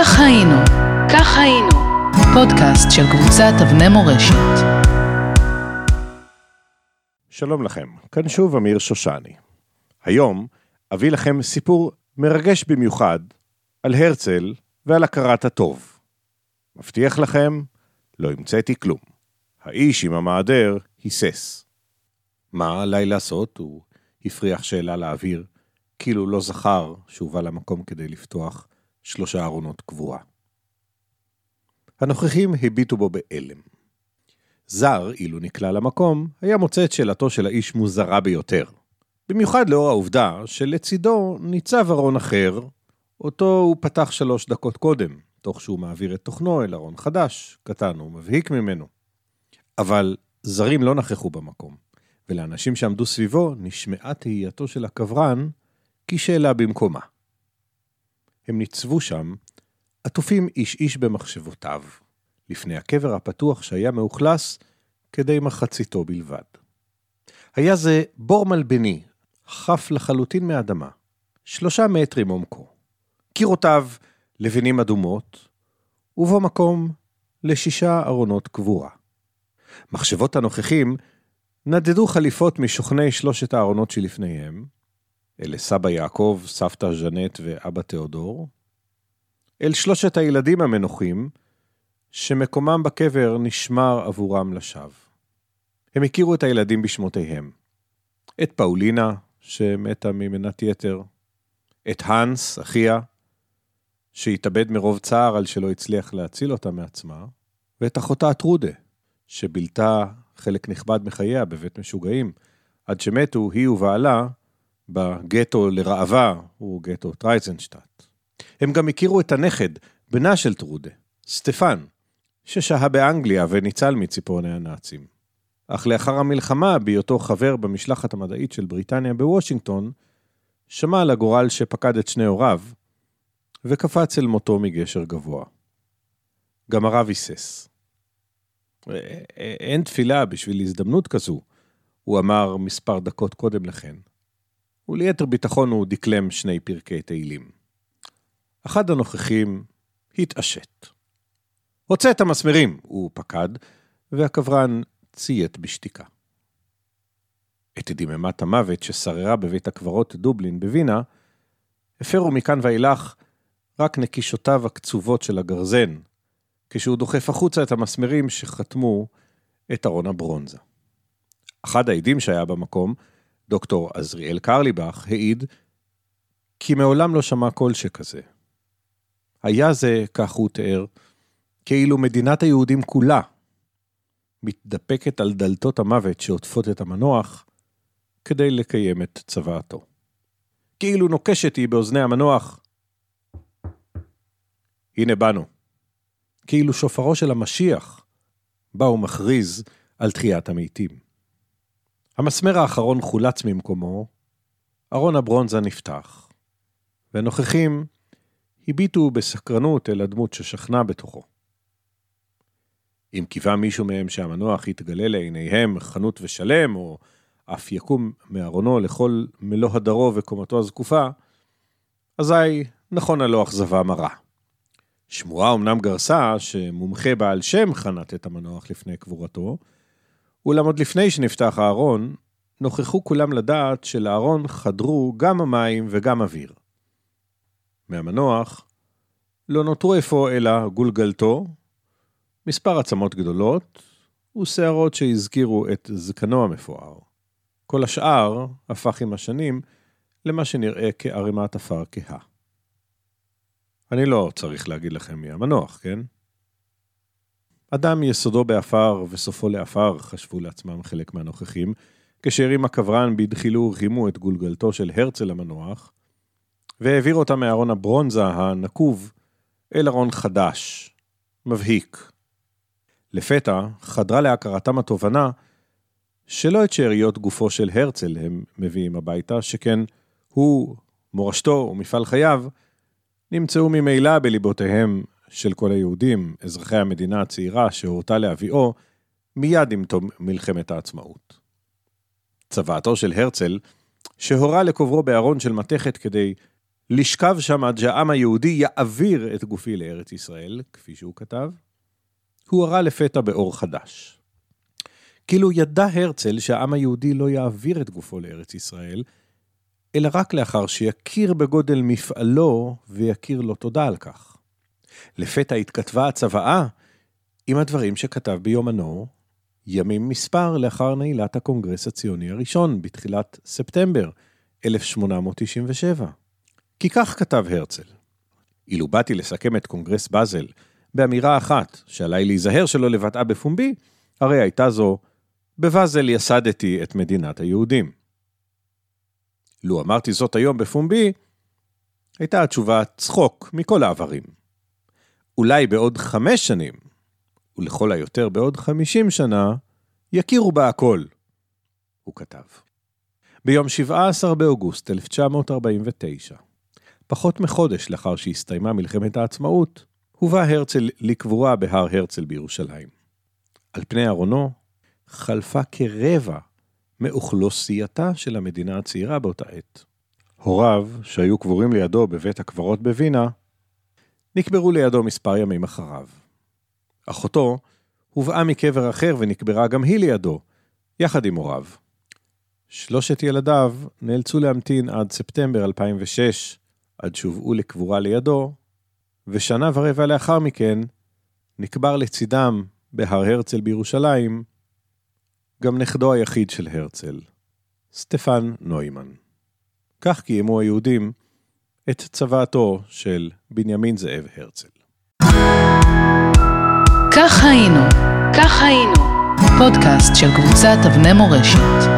כך היינו, כך היינו, פודקאסט של קבוצת אבני מורשת. שלום לכם, כאן שוב אמיר שושני. היום אביא לכם סיפור מרגש במיוחד על הרצל ועל הכרת הטוב. מבטיח לכם, לא המצאתי כלום. האיש עם המעדר היסס. מה עליי לעשות? הוא הפריח שאלה לאוויר, כאילו לא זכר שהובא למקום כדי לפתוח שלושה ארונות קבורה. הנוכחים הביטו בו בהלם. זר, אילו נקלע למקום, היה מוצא את שאלתו של האיש מוזרה ביותר. במיוחד לאור העובדה שלצידו ניצב ארון אחר, אותו הוא פתח שלוש דקות קודם, תוך שהוא מעביר את תוכנו אל ארון חדש, קטן ומבהיק ממנו. אבל זרים לא נכחו במקום, ולאנשים שעמדו סביבו נשמעה תהייתו של הקברן כשאלה במקומה. הם ניצבו שם, עטופים איש איש במחשבותיו, לפני הקבר הפתוח שהיה מאוכלס כדי מחציתו בלבד. היה זה בור מלבני, חף לחלוטין מאדמה, שלושה מטרים עומקו. קירותיו לבנים אדומות, ובו מקום לשישה ארונות קבורה. מחשבות הנוכחים נדדו חליפות משוכני שלושת הארונות שלפניהם, אלה סבא יעקב, סבתא ז'נט ואבא תיאודור, אל שלושת הילדים המנוחים, שמקומם בקבר נשמר עבורם לשווא. הם הכירו את הילדים בשמותיהם. את פאולינה, שמתה ממנת יתר, את האנס, אחיה, שהתאבד מרוב צער על שלא הצליח להציל אותה מעצמה, ואת אחותה טרודה, שבילתה חלק נכבד מחייה בבית משוגעים, עד שמתו היא ובעלה בגטו לראווה, הוא גטו טרייזנשטט. הם גם הכירו את הנכד, בנה של טרודה, סטפן, ששהה באנגליה וניצל מציפורני הנאצים. אך לאחר המלחמה, בהיותו חבר במשלחת המדעית של בריטניה בוושינגטון, שמע על הגורל שפקד את שני הוריו, וקפץ אל מותו מגשר גבוה. גם הרב היסס. אין תפילה בשביל הזדמנות כזו, הוא אמר מספר דקות קודם לכן. וליתר ביטחון הוא דקלם שני פרקי תהילים. אחד הנוכחים התעשת. הוצא את המסמרים, הוא פקד, והקברן ציית בשתיקה. את דממת המוות ששררה בבית הקברות דובלין בווינה, הפרו מכאן ואילך רק נקישותיו הקצובות של הגרזן, כשהוא דוחף החוצה את המסמרים שחתמו את ארון הברונזה. אחד העדים שהיה במקום, דוקטור עזריאל קרליבך, העיד כי מעולם לא שמע קול שכזה. היה זה, כך הוא תיאר, כאילו מדינת היהודים כולה מתדפקת על דלתות המוות שעוטפות את המנוח כדי לקיים את צוואתו. כאילו נוקשת היא באוזני המנוח, הנה באנו. כאילו שופרו של המשיח בא ומכריז על תחיית המתים. המסמר האחרון חולץ ממקומו, ארון הברונזה נפתח, והנוכחים הביטו בסקרנות אל הדמות ששכנה בתוכו. אם קיווה מישהו מהם שהמנוח יתגלה לעיניהם חנות ושלם, או אף יקום מארונו לכל מלוא הדרו וקומתו הזקופה, אזי נכונה לו אכזבה מרה. שמועה אמנם גרסה שמומחה בעל שם חנת את המנוח לפני קבורתו, אולם עוד לפני שנפתח הארון, נוכחו כולם לדעת שלארון חדרו גם המים וגם אוויר. מהמנוח לא נותרו אפוא אלא גולגלתו, מספר עצמות גדולות ושערות שהזכירו את זקנו המפואר. כל השאר הפך עם השנים למה שנראה כערימת עפר כהה. אני לא צריך להגיד לכם מי המנוח, כן? אדם יסודו באפר וסופו לאפר, חשבו לעצמם חלק מהנוכחים, כשהרים הקברן בדחילו ורחימו את גולגלתו של הרצל המנוח, והעביר אותה מארון הברונזה הנקוב אל ארון חדש, מבהיק. לפתע חדרה להכרתם התובנה שלא את שאריות גופו של הרצל הם מביאים הביתה, שכן הוא, מורשתו ומפעל חייו, נמצאו ממילא בליבותיהם של כל היהודים, אזרחי המדינה הצעירה שהורתה להביאו, מיד עם תום מלחמת העצמאות. צוואתו של הרצל, שהורה לקוברו בארון של מתכת כדי לשכב שם עד שהעם היהודי יעביר את גופי לארץ ישראל, כפי שהוא כתב, הוא הראה לפתע באור חדש. כאילו ידע הרצל שהעם היהודי לא יעביר את גופו לארץ ישראל, אלא רק לאחר שיכיר בגודל מפעלו ויכיר לו תודה על כך. לפתע התכתבה הצוואה עם הדברים שכתב ביומנו, ימים מספר לאחר נעילת הקונגרס הציוני הראשון, בתחילת ספטמבר 1897. כי כך כתב הרצל: אילו באתי לסכם את קונגרס באזל באמירה אחת, שעליי להיזהר שלא לבטאה בפומבי, הרי הייתה זו, בבאזל יסדתי את מדינת היהודים. לו אמרתי זאת היום בפומבי, הייתה התשובה צחוק מכל העברים. אולי בעוד חמש שנים, ולכל היותר בעוד חמישים שנה, יכירו בה הכל, הוא כתב. ביום 17 באוגוסט 1949, פחות מחודש לאחר שהסתיימה מלחמת העצמאות, הובא הרצל לקבורה בהר הרצל בירושלים. על פני ארונו חלפה כרבע מאוכלוסייתה של המדינה הצעירה באותה עת. הוריו, שהיו קבורים לידו בבית הקברות בווינה, נקברו לידו מספר ימים אחריו. אחותו הובאה מקבר אחר ונקברה גם היא לידו, יחד עם הוריו. שלושת ילדיו נאלצו להמתין עד ספטמבר 2006, עד שהובאו לקבורה לידו, ושנה ורבע לאחר מכן נקבר לצידם בהר הרצל בירושלים, גם נכדו היחיד של הרצל, סטפן נוימן. כך קיימו היהודים את צוואתו של בנימין זאב הרצל. כך היינו, כך היינו, פודקאסט של קבוצת אבני מורשת.